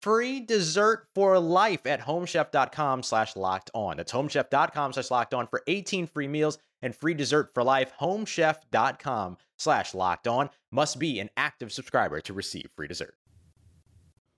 free dessert for life at homechef.com slash locked on. That's homechef.com slash locked on for 18 free meals and free dessert for life. Homechef.com slash locked on must be an active subscriber to receive free dessert.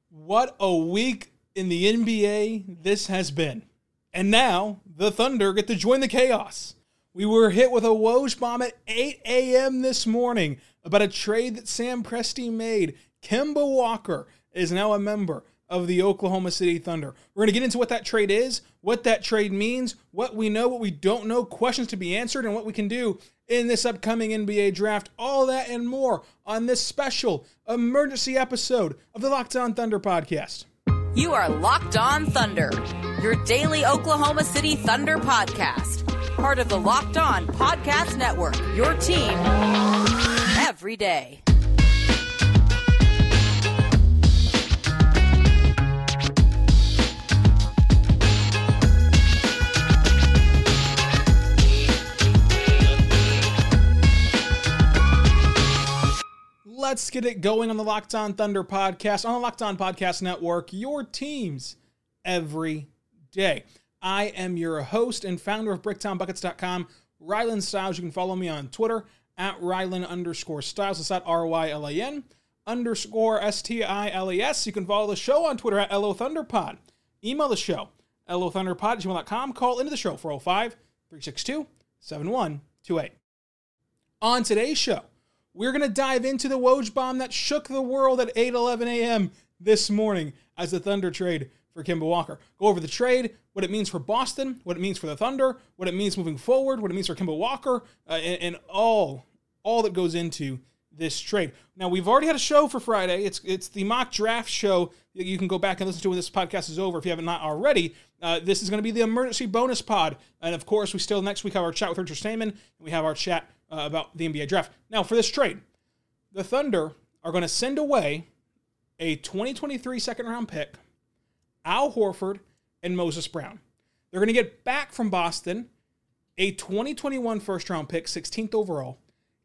What a week in the NBA this has been. And now the Thunder get to join the chaos. We were hit with a Woj bomb at 8 a.m. this morning about a trade that Sam Presti made. Kemba Walker is now a member of the Oklahoma City Thunder. We're going to get into what that trade is, what that trade means, what we know, what we don't know, questions to be answered, and what we can do in this upcoming NBA draft. All that and more on this special emergency episode of the Locked On Thunder podcast. You are Locked On Thunder, your daily Oklahoma City Thunder podcast. Part of the Locked On Podcast Network, your team every day. Let's get it going on the Locked On Thunder podcast, on the Locked On Podcast Network, your teams every day. I am your host and founder of BricktownBuckets.com, Rylan Stiles. You can follow me on Twitter at Rylan underscore Stiles. It's at R Y L A N underscore S T I L E S. You can follow the show on Twitter at LO Thunderpod. Email the show, LOThunderpod at gmail.com. Call into the show, 405 362 7128. On today's show, we're going to dive into the Woj bomb that shook the world at 8 11 a.m. this morning as the Thunder trade for Kemba Walker. Go over the trade, what it means for Boston, what it means for the Thunder, what it means moving forward, what it means for Kemba Walker, uh, and, and all all that goes into this trade. Now we've already had a show for Friday. It's it's the mock draft show that you can go back and listen to when this podcast is over if you haven't not already. Uh, this is going to be the emergency bonus pod, and of course we still next week have our chat with Richard Stayman, and we have our chat uh, about the NBA draft. Now for this trade, the Thunder are going to send away a 2023 second round pick, Al Horford, and Moses Brown. They're going to get back from Boston a 2021 first round pick, 16th overall,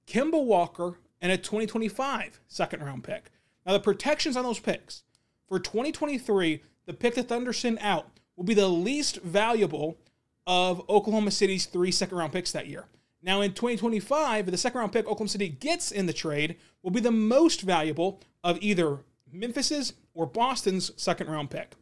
Kemba Walker, and a 2025 second round pick. Now, the protections on those picks for 2023, the pick that Thunder send out will be the least valuable of Oklahoma City's three second round picks that year. Now, in 2025, the second round pick Oklahoma City gets in the trade will be the most valuable of either Memphis's or Boston's second round pick.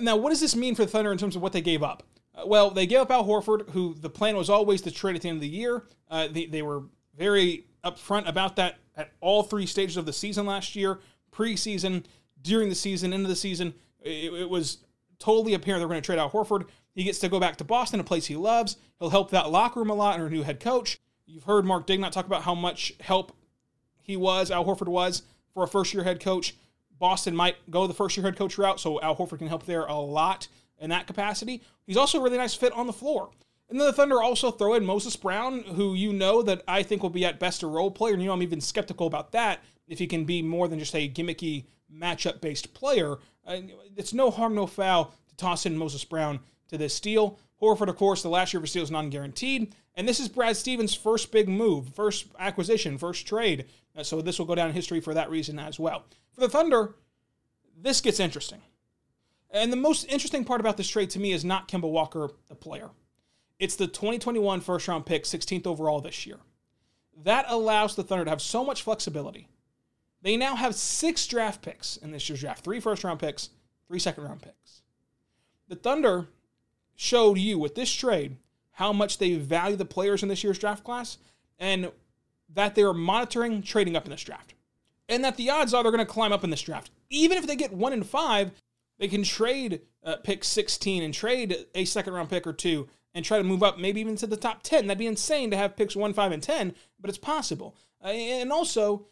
Now, what does this mean for the Thunder in terms of what they gave up? Uh, well, they gave up Al Horford, who the plan was always to trade at the end of the year. Uh, they, they were very upfront about that at all three stages of the season last year preseason, during the season, end of the season. It, it was totally apparent they were going to trade Al Horford. He gets to go back to Boston, a place he loves. He'll help that locker room a lot under a new head coach. You've heard Mark Daigneault talk about how much help he was, Al Horford was, for a first year head coach. Boston might go the first year head coach route, so Al Horford can help there a lot in that capacity. He's also a really nice fit on the floor. And then the Thunder also throw in Moses Brown, who you know that I think will be at best a role player. And you know, I'm even skeptical about that if he can be more than just a gimmicky matchup based player. It's no harm, no foul to toss in Moses Brown to this deal. Horford, of course, the last year for Steel is non guaranteed. And this is Brad Stevens' first big move, first acquisition, first trade. Uh, so this will go down in history for that reason as well. For the Thunder, this gets interesting. And the most interesting part about this trade to me is not Kemba Walker, the player. It's the 2021 first round pick, 16th overall this year. That allows the Thunder to have so much flexibility. They now have six draft picks in this year's draft three first round picks, three second round picks. The Thunder showed you with this trade how much they value the players in this year's draft class and that they are monitoring trading up in this draft. And that the odds are they're going to climb up in this draft. Even if they get one in five, they can trade uh, pick 16 and trade a second round pick or two and try to move up maybe even to the top 10. That'd be insane to have picks 1, 5, and 10, but it's possible. Uh, and also,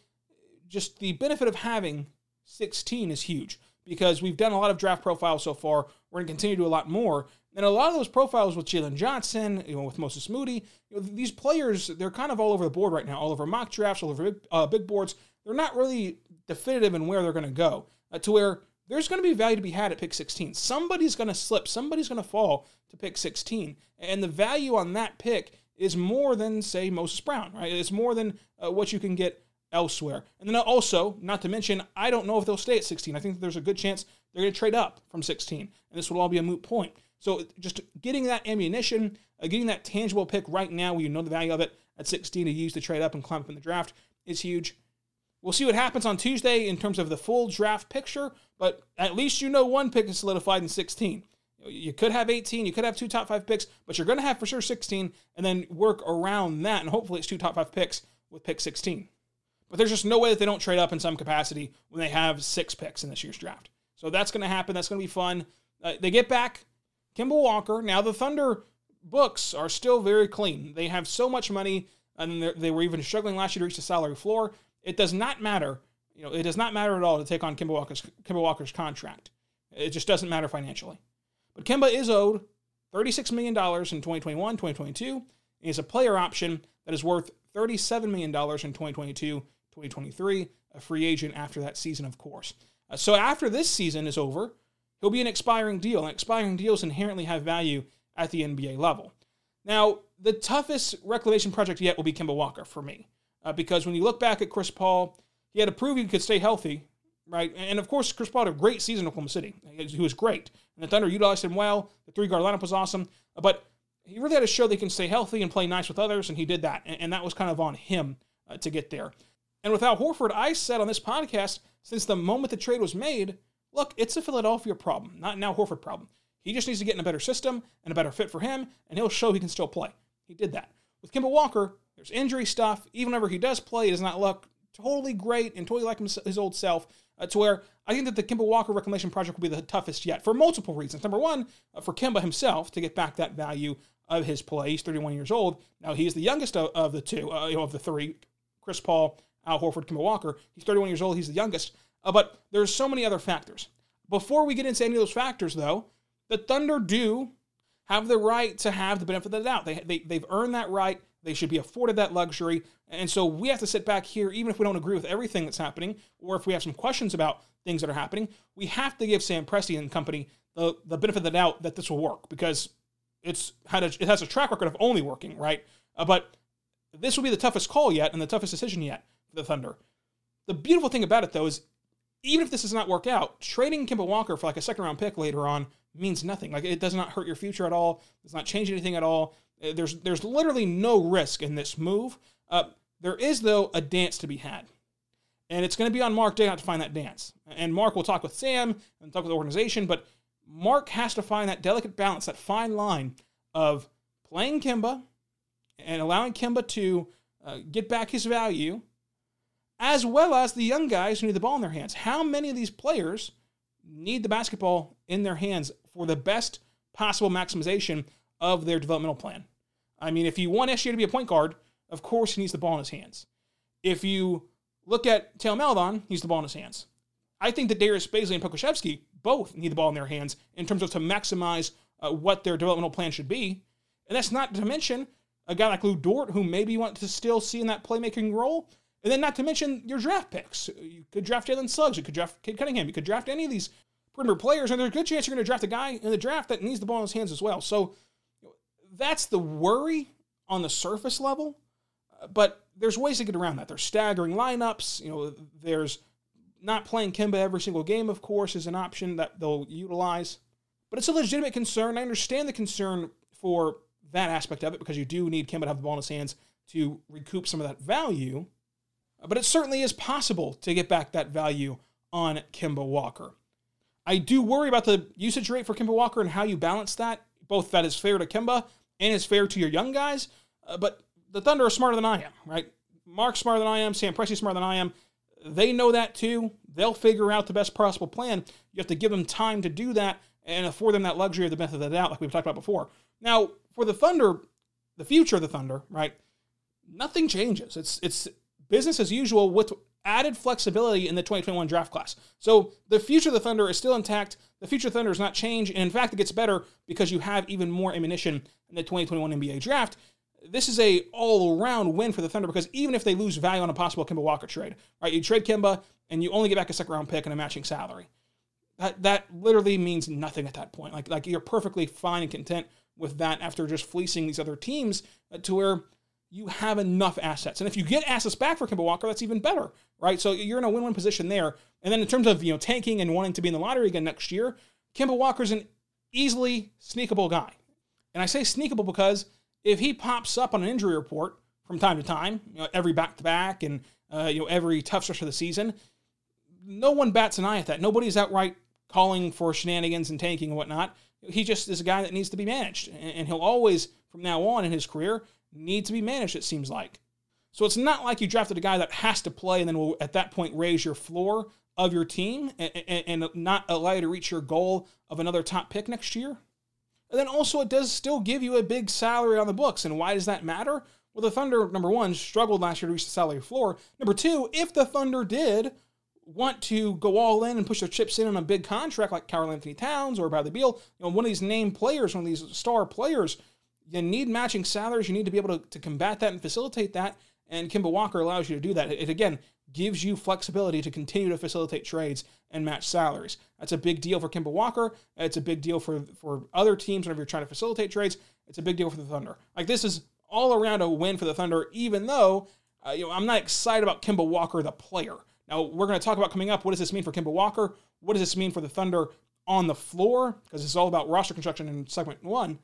just the benefit of having 16 is huge because we've done a lot of draft profiles so far. We're going to continue to do a lot more. And a lot of those profiles with Jalen Johnson, you know, with Moses Moody, you know, these players, they're kind of all over the board right now, all over mock drafts, all over big, uh, big boards. They're not really definitive in where they're going to go uh, to where there's going to be value to be had at pick 16. Somebody's going to slip, somebody's going to fall to pick 16. And the value on that pick is more than, say, Moses Brown, right? It's more than uh, what you can get elsewhere. And then also, not to mention, I don't know if they'll stay at 16. I think there's a good chance they're going to trade up from 16, and this will all be a moot point. So just getting that ammunition, uh, getting that tangible pick right now where you know the value of it at 16 to use to trade up and climb up in the draft is huge. We'll see what happens on Tuesday in terms of the full draft picture, but at least you know one pick is solidified in 16. You could have 18, you could have two top five picks, but you're going to have for sure 16 and then work around that, and hopefully it's two top five picks with pick 16. But there's just no way that they don't trade up in some capacity when they have six picks in this year's draft. So that's going to happen. That's going to be fun. Uh, they get back Kemba Walker. Now, the Thunder books are still very clean. They have so much money, and they were even struggling last year to reach the salary floor. It does not matter. You know, it does not matter at all to take on Kemba Walker's, Kemba Walker's contract. It just doesn't matter financially. But Kemba is owed $36 million in 2021, 2022. He has a player option that is worth $37 million in 2022, 2023, a free agent after that season, of course. Uh, so after this season is over, he'll be an expiring deal, and expiring deals inherently have value at the NBA level. Now, the toughest reclamation project yet will be Kemba Walker for me, uh, because when you look back at Chris Paul, he had to prove he could stay healthy, right? And of course, Chris Paul had a great season in Oklahoma City. He was great, and the Thunder utilized him well. The three guard lineup was awesome, but he really had to show they can stay healthy and play nice with others, and he did that, and, and that was kind of on him uh, to get there. And without Horford, I said on this podcast since the moment the trade was made, look, it's a Philadelphia problem, not now Horford problem. He just needs to get in a better system and a better fit for him, and he'll show he can still play. He did that. With Kemba Walker, there's injury stuff. Even whenever he does play, he does not look totally great and totally like his old self. Uh, to where I think that the Kemba Walker reclamation project will be the toughest yet for multiple reasons. Number one, uh, for Kemba himself to get back that value of his play. He's 31 years old. Now he's the youngest of, of the two, uh, you know, of the three. Chris Paul, Al Horford, Kemba Walker. He's 31 years old. He's the youngest. Uh, but there's so many other factors. Before we get into any of those factors, though, the Thunder do have the right to have the benefit of the doubt. They, they, they've earned that right. They should be afforded that luxury. And so we have to sit back here, even if we don't agree with everything that's happening, or if we have some questions about things that are happening, we have to give Sam Presti and company the, the benefit of the doubt that this will work because it's had a, it has a track record of only working, right? Uh, but this will be the toughest call yet and the toughest decision yet for the Thunder. The beautiful thing about it, though, is even if this does not work out, trading Kemba Walker for like a second round pick later on means nothing. Like it does not hurt your future at all. It's not change anything at all. Uh, there's there's literally no risk in this move. Uh, there is though a dance to be had, and it's going to be on Mark Daigneault to find that dance. And Mark will talk with Sam and talk with the organization, but Mark has to find that delicate balance, that fine line of playing Kemba and allowing Kemba to uh, get back his value as well as the young guys who need the ball in their hands. How many of these players need the basketball in their hands for the best possible maximization of their developmental plan? I mean, if you want SGA to be a point guard, of course he needs the ball in his hands. If you look at Theo Maledon, he's the ball in his hands. I think that Darius Bazley and Pokusevski both need the ball in their hands in terms of to maximize uh, what their developmental plan should be. And that's not to mention a guy like Lou Dort, who maybe you want to still see in that playmaking role. And then not to mention your draft picks. You could draft Jalen Suggs. You could draft Cade Cunningham. You could draft any of these perimeter players. And there's a good chance you're going to draft a guy in the draft that needs the ball in his hands as well. So that's the worry on the surface level. But there's ways to get around that. There's staggering lineups. You know, there's not playing Kemba every single game, of course, is an option that they'll utilize. But it's a legitimate concern. I understand the concern for that aspect of it because you do need Kemba to have the ball in his hands to recoup some of that value. But it certainly is possible to get back that value on Kemba Walker. I do worry about the usage rate for Kemba Walker and how you balance that. Both that is fair to Kemba and is fair to your young guys. Uh, but the Thunder are smarter than I am, right? Mark's smarter than I am. Sam Presti's smarter than I am. They know that too. They'll figure out the best possible plan. You have to give them time to do that and afford them that luxury of the benefit of the doubt, like we've talked about before. Now, for the Thunder, the future of the Thunder, right? Nothing changes. It's it's business as usual with added flexibility in the 2021 draft class. So the future of the Thunder is still intact. The future of Thunder does not change. And in fact, it gets better because you have even more ammunition in the 2021 NBA draft. This is a all-around win for the Thunder because even if they lose value on a possible Kemba Walker trade, right? You trade Kemba and you only get back a second round pick and a matching salary. That that literally means nothing at that point. Like like you're perfectly fine and content with that after just fleecing these other teams uh, to where you have enough assets. And if you get assets back for Kemba Walker, that's even better, right? So you're in a win-win position there. And then in terms of you know tanking and wanting to be in the lottery again next year, Kemba Walker's an easily sneakable guy. And I say sneakable because if he pops up on an injury report from time to time, you know, every back-to-back and uh, you know every tough stretch of the season, no one bats an eye at that. Nobody's outright calling for shenanigans and tanking and whatnot. He just is a guy that needs to be managed, and he'll always, from now on in his career, need to be managed. It seems like. So it's not like you drafted a guy that has to play and then will at that point raise your floor of your team and, and, and not allow you to reach your goal of another top pick next year. And then also, it does still give you a big salary on the books. And why does that matter? Well, the Thunder, number one, struggled last year to reach the salary floor. Number two, if the Thunder did want to go all in and push their chips in on a big contract like Karl-Anthony Towns or Bradley Beal, you know, one of these name players, one of these star players, you need matching salaries. You need to be able to, to combat that and facilitate that. And Kemba Walker allows you to do that. It, it again gives you flexibility to continue to facilitate trades and match salaries. That's a big deal for Kemba Walker. It's a big deal for for other teams whenever you're trying to facilitate trades. It's a big deal for the Thunder. Like this is all around a win for the Thunder, even though uh, you know I'm not excited about Kemba Walker the player. Now we're going to talk about coming up. What does this mean for Kemba Walker? What does this mean for the Thunder on the floor? Because it's all about roster construction in segment one.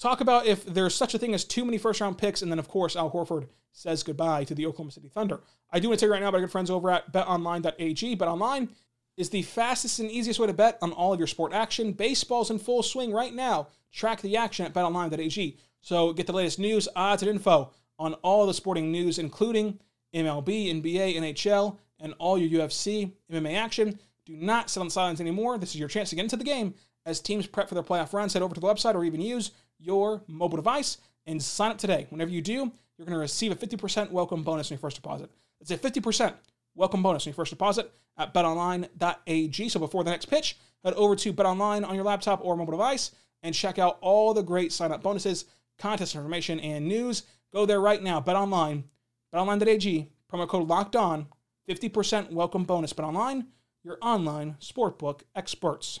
Talk about if there's such a thing as too many first round picks, and then of course Al Horford says goodbye to the Oklahoma City Thunder. I do want to tell you right now about good friends over at BetOnline.ag. BetOnline is the fastest and easiest way to bet on all of your sport action. Baseball's in full swing right now. Track the action at BetOnline.ag. So get the latest news, odds, and info on all the sporting news, including MLB, NBA, NHL, and all your UFC, MMA action. Do not sit on silence anymore. This is your chance to get into the game as teams prep for their playoff runs. Head over to the website or even use your mobile device and sign up today. Whenever you do, you're going to receive a 50% welcome bonus on your first deposit. It's a 50% welcome bonus on your first deposit at betonline.ag. So before the next pitch, head over to betonline on your laptop or mobile device and check out all the great sign up bonuses, contest information, and news. Go there right now. BetOnline, betonline.ag, promo code locked on, 50% welcome bonus. BetOnline, your online sportbook experts.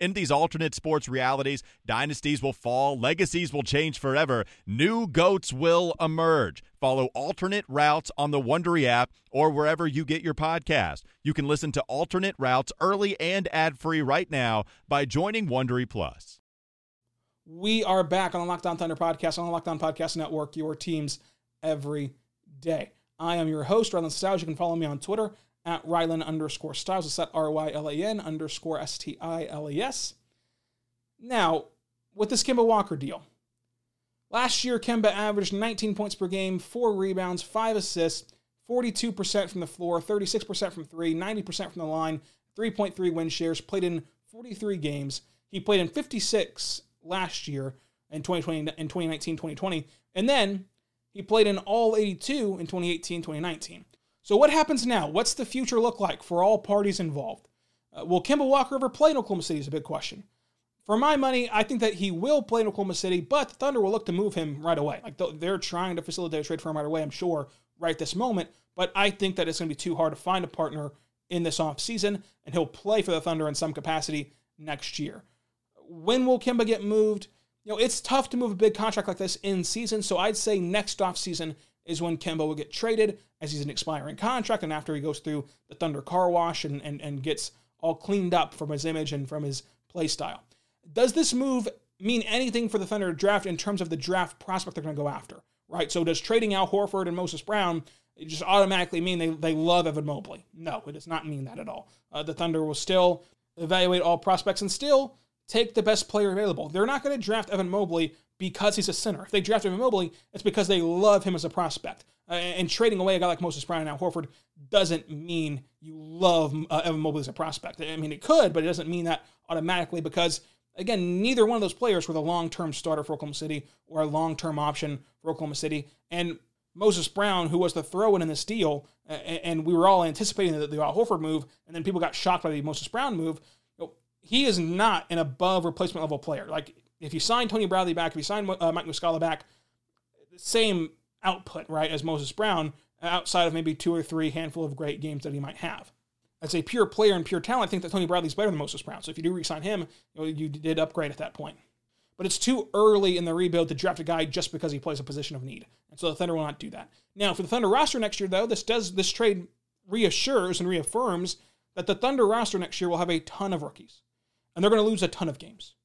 In these alternate sports realities, dynasties will fall, legacies will change forever, new goats will emerge. Follow alternate routes on the Wondery app or wherever you get your podcast. You can listen to alternate routes early and ad-free right now by joining Wondery Plus. We are back on the Locked On Thunder podcast on the Locked On Podcast Network, your teams every day. I am your host, Rylan Stiles. You can follow me on Twitter at Rylan underscore Stiles. It's at R Y L A N underscore S T I L E S. Now, with this Kemba Walker deal, Last year, Kemba averaged 19 points per game, four rebounds, five assists, 42% from the floor, 36% from three, 90% from the line, 3.3 win shares, played in 43 games. He played in 56 last year in 2020 in 2019 2020 and then he played in all 82 in 2018 2019 so what happens now? What's the future look like for all parties involved? Uh, will Kemba Walker ever play in Oklahoma City is a big question. For my money I think that he will play in Oklahoma City but the Thunder will look to move him right away. Like they're trying to facilitate a trade for him right away I'm sure right this moment but I think that it's going to be too hard to find a partner in this offseason and he'll play for the Thunder in some capacity next year. When will Kemba get moved? You know, it's tough to move a big contract like this in season, so I'd say next off season is when Kemba will get traded as he's an expiring contract and after he goes through the Thunder car wash and, and, and gets all cleaned up from his image and from his play style. Does this move mean anything for the Thunder draft in terms of the draft prospect they're going to go after? Right? So does trading Al Horford and Moses Brown just automatically mean they, they love Evan Mobley? No, it does not mean that at all. Uh, the Thunder will still evaluate all prospects and still take the best player available. They're not going to draft Evan Mobley because he's a center. If they draft Evan Mobley, it's because they love him as a prospect. Uh, and trading away a guy like Moses Brown and Al Horford doesn't mean you love uh, Evan Mobley as a prospect. I mean, it could, but it doesn't mean that automatically because, again, neither one of those players were the long term starter for Oklahoma City or a long term option for Oklahoma City. And Moses Brown, who was the throw in in this deal, and we were all anticipating the, the Horford move, and then people got shocked by the Moses Brown move he is not an above replacement level player. Like if you sign Tony Bradley back, if you sign uh, Mike Muscala back, same output, right, as Moses Brown, outside of maybe two or three handful of great games that he might have. As a pure player and pure talent, I think that Tony Bradley's better than Moses Brown. So if you do re-sign him, you, know, you did upgrade at that point. But it's too early in the rebuild to draft a guy just because he plays a position of need. And so the Thunder will not do that. Now, for the Thunder roster next year, though, this does this trade reassures and reaffirms that the Thunder roster next year will have a ton of rookies and they're going to lose a ton of games.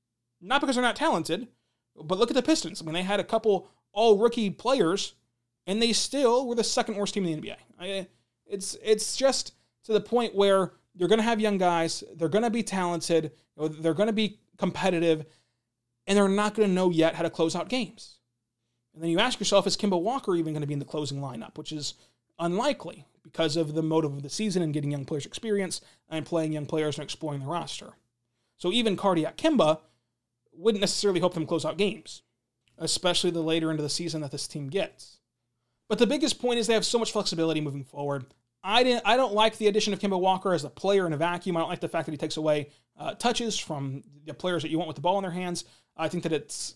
Not because they're not talented, but look at the Pistons. I mean, they had a couple all rookie players, and they still were the second worst team in the NBA. I, it's it's just to the point where you're going to have young guys, they're going to be talented, they're going to be competitive, and they're not going to know yet how to close out games. And then you ask yourself, is Kemba Walker even going to be in the closing lineup, which is unlikely because of the motive of the season and getting young players experience and playing young players and exploring the roster. So even Cardiac Kemba wouldn't necessarily help them close out games, especially the later into the season that this team gets. But the biggest point is they have so much flexibility moving forward. I didn't. I don't like the addition of Kemba Walker as a player in a vacuum. I don't like the fact that he takes away uh, touches from the players that you want with the ball in their hands. I think that it's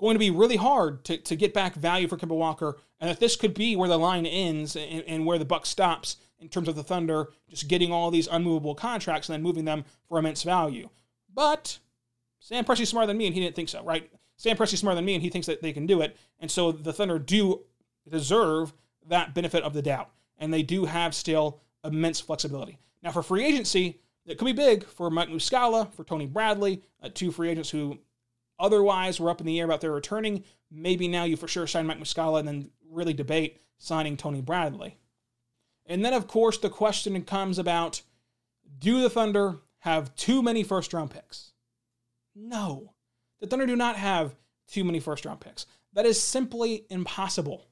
going to be really hard to, to get back value for Kemba Walker, and that this could be where the line ends and, and where the buck stops in terms of the Thunder just getting all these unmovable contracts and then moving them for immense value. But Sam Presti's smarter than me, and he didn't think so, right? Sam Presti's smarter than me, and he thinks that they can do it. And so the Thunder do deserve that benefit of the doubt. And they do have still immense flexibility. Now, for free agency, it could be big for Mike Muscala, for Tony Bradley, uh, two free agents who otherwise were up in the air about their returning. Maybe now you for sure sign Mike Muscala and then really debate signing Tony Bradley. And then, of course, the question comes about do the Thunder have too many first round picks? No. The Thunder do not have too many first round picks. That is simply impossible.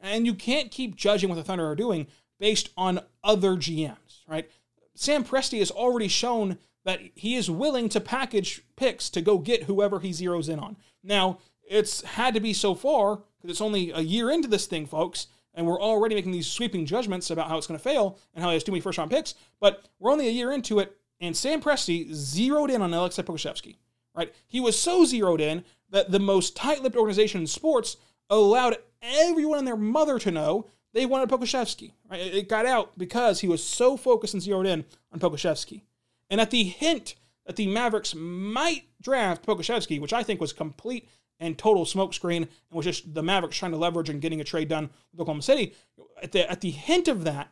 And you can't keep judging what the Thunder are doing based on other GMs, right? Sam Presti has already shown that he is willing to package picks to go get whoever he zeroes in on. Now, it's had to be so far because it's only a year into this thing, folks, and we're already making these sweeping judgments about how it's going to fail and how he has too many first round picks. But we're only a year into it, and Sam Presti zeroed in on Aleksej Pokusevski, right? He was so zeroed in that the most tight-lipped organization in sports allowed everyone and their mother to know they wanted Pokusevski. Right? It got out because he was so focused and zeroed in on Pokusevski. And at the hint that the Mavericks might draft Pokusevski, which I think was complete and total smokescreen and was just the Mavericks trying to leverage and getting a trade done with Oklahoma City, at the, at the hint of that,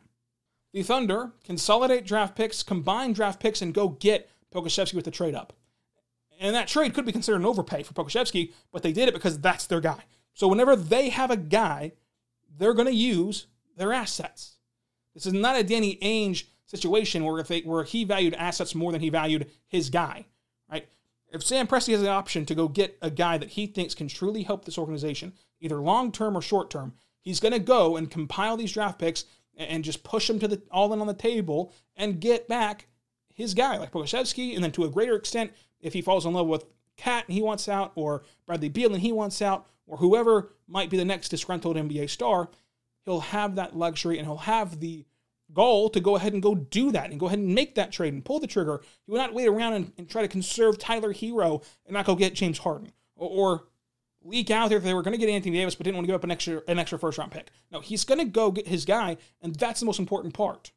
the Thunder consolidate draft picks, combine draft picks, and go get Pokusevski with the trade up. And that trade could be considered an overpay for Pokusevski, but they did it because that's their guy. So whenever they have a guy, they're going to use their assets. This is not a Danny Ainge situation where if they, where he valued assets more than he valued his guy, right? If Sam Presti has the option to go get a guy that he thinks can truly help this organization, either long term or short term, he's going to go and compile these draft picks and just push him to the all in on the table and get back his guy like Pokusevski, and then to a greater extent, if he falls in love with KAT and he wants out, or Bradley Beal and he wants out, or whoever might be the next disgruntled NBA star, he'll have that luxury and he'll have the goal to go ahead and go do that and go ahead and make that trade and pull the trigger. He will not wait around and, and try to conserve Tyler Herro and not go get James Harden or, or leak out there that they were going to get Anthony Davis but didn't want to give up an extra an extra first round pick. No, he's going to go get his guy, and that's the most important part.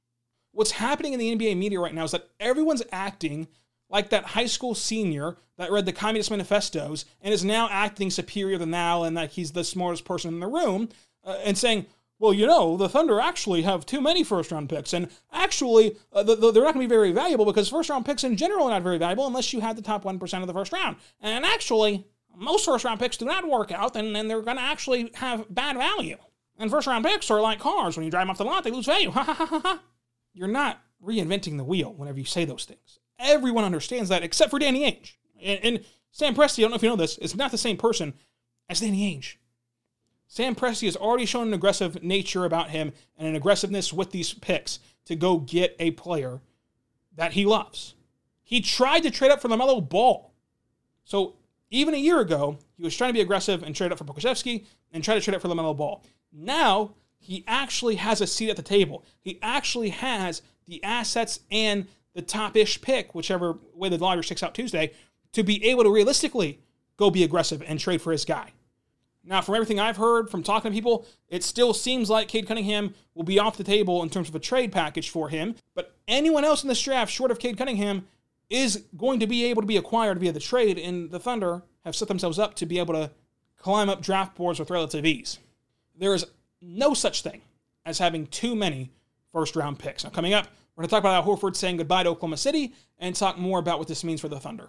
What's happening in the NBA media right now is that everyone's acting like that high school senior that read the Communist Manifestos and is now acting superior than now and that he's the smartest person in the room uh, and saying, well, you know, the Thunder actually have too many first round picks. And actually, uh, the, the, they're not going to be very valuable because first round picks in general are not very valuable unless you have the top 1% of the first round. And actually, most first round picks do not work out and, and they're going to actually have bad value. And first round picks are like cars. When you drive them off the lot, they lose value. You're not reinventing the wheel whenever you say those things. Everyone understands that except for Danny Ainge. And, and Sam Presti, I don't know if you know this, is not the same person as Danny Ainge. Sam Presti has already shown an aggressive nature about him and an aggressiveness with these picks to go get a player that he loves. He tried to trade up for LaMelo Ball. So even a year ago, he was trying to be aggressive and trade up for Pokusevski and try to trade up for LaMelo Ball. Now he actually has a seat at the table. He actually has the assets and the top-ish pick, whichever way the lottery sticks out Tuesday, to be able to realistically go be aggressive and trade for his guy. Now, from everything I've heard from talking to people, it still seems like Cade Cunningham will be off the table in terms of a trade package for him. But anyone else in this draft, short of Cade Cunningham, is going to be able to be acquired via the trade, and the Thunder have set themselves up to be able to climb up draft boards with relative ease. There is no such thing as having too many first round picks. Now, coming up, we're going to talk about how Horford saying goodbye to Oklahoma City and talk more about what this means for the Thunder.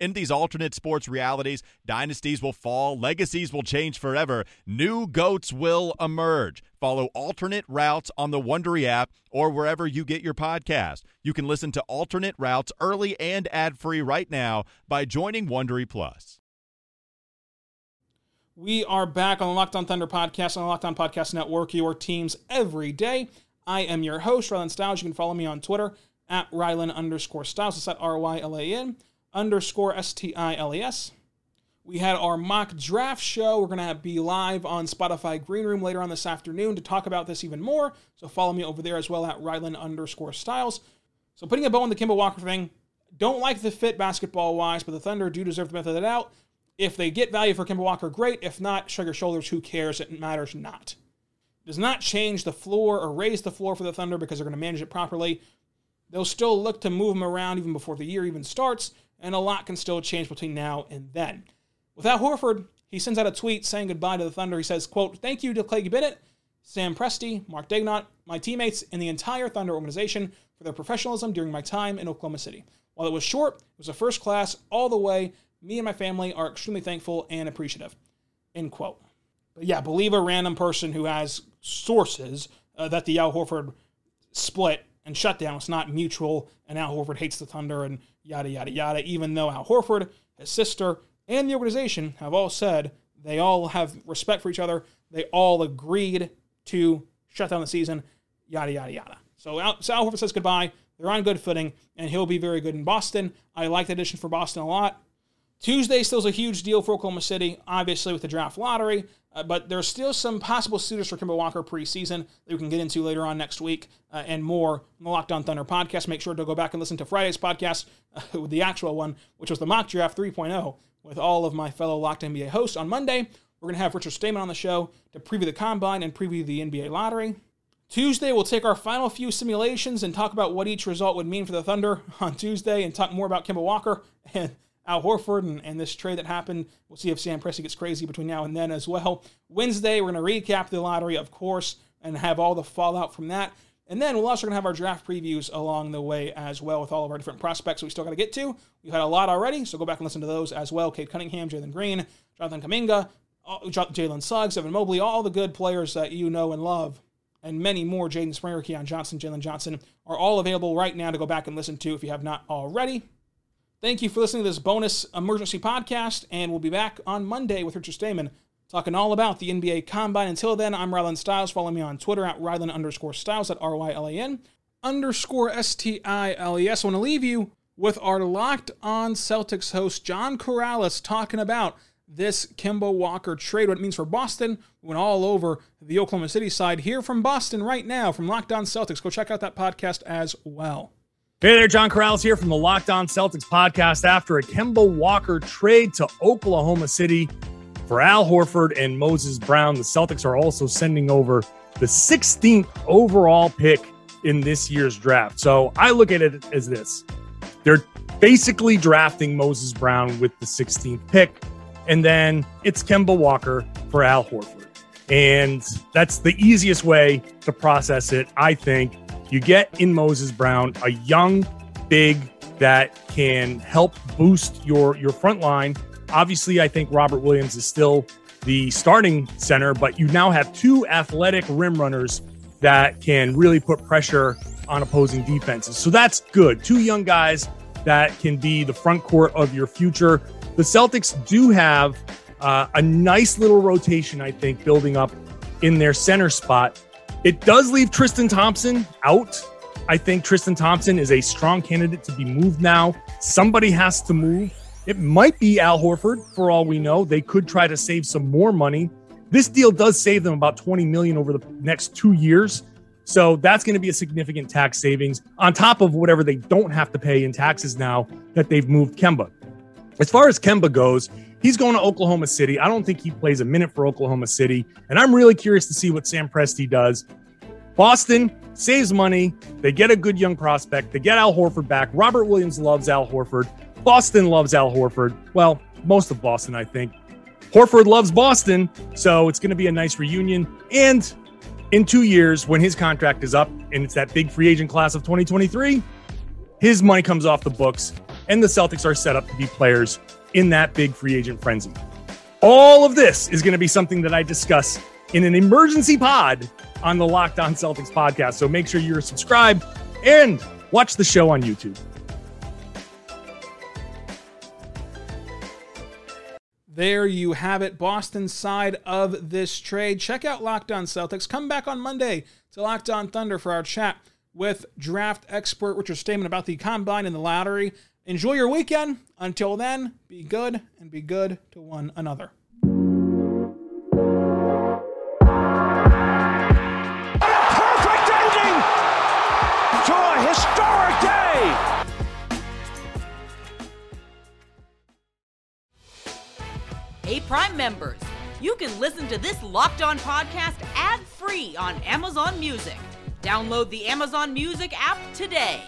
In these alternate sports realities, dynasties will fall, legacies will change forever, new goats will emerge. Follow alternate routes on the Wondery app or wherever you get your podcast. You can listen to alternate routes early and ad-free right now by joining Wondery Plus. We are back on the Locked On Thunder podcast on the Locked On Podcast Network, your teams every day. I am your host, Rylan Stiles. You can follow me on Twitter at Rylan underscore Stiles. It's at R Y L A N underscore S T I L E S. We had our mock draft show. We're going to be live on Spotify Green Room later on this afternoon to talk about this even more. So follow me over there as well at Rylan underscore Stiles. So putting a bow on the Kemba Walker thing, don't like the fit basketball wise, but the Thunder do deserve the benefit of the doubt. If they get value for Kemba Walker, great. If not, shrug your shoulders. Who cares? It matters not. Does not change the floor or raise the floor for the Thunder because they're going to manage it properly. They'll still look to move him around even before the year even starts, and a lot can still change between now and then. Without Horford, he sends out a tweet saying goodbye to the Thunder. He says, quote, Thank you to Clay Bennett, Sam Presti, Mark Daigneault, my teammates, and the entire Thunder organization for their professionalism during my time in Oklahoma City. While it was short, it was a first class all the way, me and my family are extremely thankful and appreciative. End quote. But yeah, believe a random person who has sources uh, that the Al Horford split and shutdown It's not mutual, and Al Horford hates the Thunder and yada yada yada. Even though Al Horford, his sister, and the organization have all said they all have respect for each other, they all agreed to shut down the season, yada yada yada. So Al, so Al Horford says goodbye. They're on good footing, and he'll be very good in Boston. I like the addition for Boston a lot. Tuesday still is a huge deal for Oklahoma City, obviously with the draft lottery, uh, but there's still some possible suitors for Kemba Walker preseason that we can get into later on next week uh, and more on the Locked On Thunder podcast. Make sure to go back and listen to Friday's podcast uh, with the actual one, which was the mock draft 3.0 with all of my fellow Locked NBA hosts. On Monday, we're going to have Richard Stayman on the show to preview the combine and preview the NBA lottery. Tuesday, we'll take our final few simulations and talk about what each result would mean for the Thunder on Tuesday and talk more about Kemba Walker and Al Horford and, and this trade that happened. We'll see if Sam Presti gets crazy between now and then as well. Wednesday, we're going to recap the lottery, of course, and have all the fallout from that. And then we're also going to have our draft previews along the way as well with all of our different prospects we still got to get to. We've had a lot already, so go back and listen to those as well. Cade Cunningham, Jalen Green, Jonathan Kuminga, Jalen Suggs, Evan Mobley, all the good players that you know and love and many more, Jaden Springer, Keon Johnson, Jalen Johnson, are all available right now to go back and listen to if you have not already. Thank you for listening to this bonus emergency podcast, and we'll be back on Monday with Richard Stayman talking all about the NBA Combine. Until then, I'm Rylan Stiles. Follow me on Twitter at Rylan underscore Stiles at R Y L A N underscore S T I L E S. I want to leave you with our locked on Celtics host, John Karalis, talking about this Kemba Walker trade, what it means for Boston. We went all over the Oklahoma City side here from Boston right now from Locked On Celtics. Go check out that podcast as well. Hey there, John Karalis here from the Locked On Celtics podcast. After a Kemba Walker trade to Oklahoma City for Al Horford and Moses Brown, the Celtics are also sending over the 16th overall pick in this year's draft. So I look at it as this they're basically drafting Moses Brown with the 16th pick and then it's Kemba Walker for Al Horford. And that's the easiest way to process it, I think. You get in Moses Brown a young big that can help boost your your front line. Obviously, I think Robert Williams is still the starting center, but you now have two athletic rim runners that can really put pressure on opposing defenses. So that's good. Two young guys that can be the front court of your future. The Celtics do have uh, a nice little rotation, I think, building up in their center spot. It does leave Tristan Thompson out. I think Tristan Thompson is a strong candidate to be moved now. Somebody has to move. It might be Al Horford for all we know. They could try to save some more money. This deal does save them about 20 million over the next 2 years. So that's going to be a significant tax savings on top of whatever they don't have to pay in taxes now that they've moved Kemba. As far as Kemba goes, he's going to Oklahoma City. I don't think he plays a minute for Oklahoma City. And I'm really curious to see what Sam Presti does. Boston saves money. They get a good young prospect. They get Al Horford back. Robert Williams loves Al Horford. Boston loves Al Horford. Well, most of Boston, I think. Horford loves Boston. So it's going to be a nice reunion. And in two years, when his contract is up and it's that big free agent class of 2023, his money comes off the books and the Celtics are set up to be players in that big free agent frenzy. All of this is going to be something that I discuss in an emergency pod on the Locked On Celtics podcast. So make sure you're subscribed and watch the show on YouTube. There you have it, Boston side of this trade. Check out Locked On Celtics. Come back on Monday to Locked On Thunder for our chat with draft expert Richard Stayman about the combine and the lottery. Enjoy your weekend. Until then, be good and be good to one another. Perfect ending to a historic day. Hey, Prime members, you can listen to this locked on podcast ad free on Amazon Music. Download the Amazon Music app today.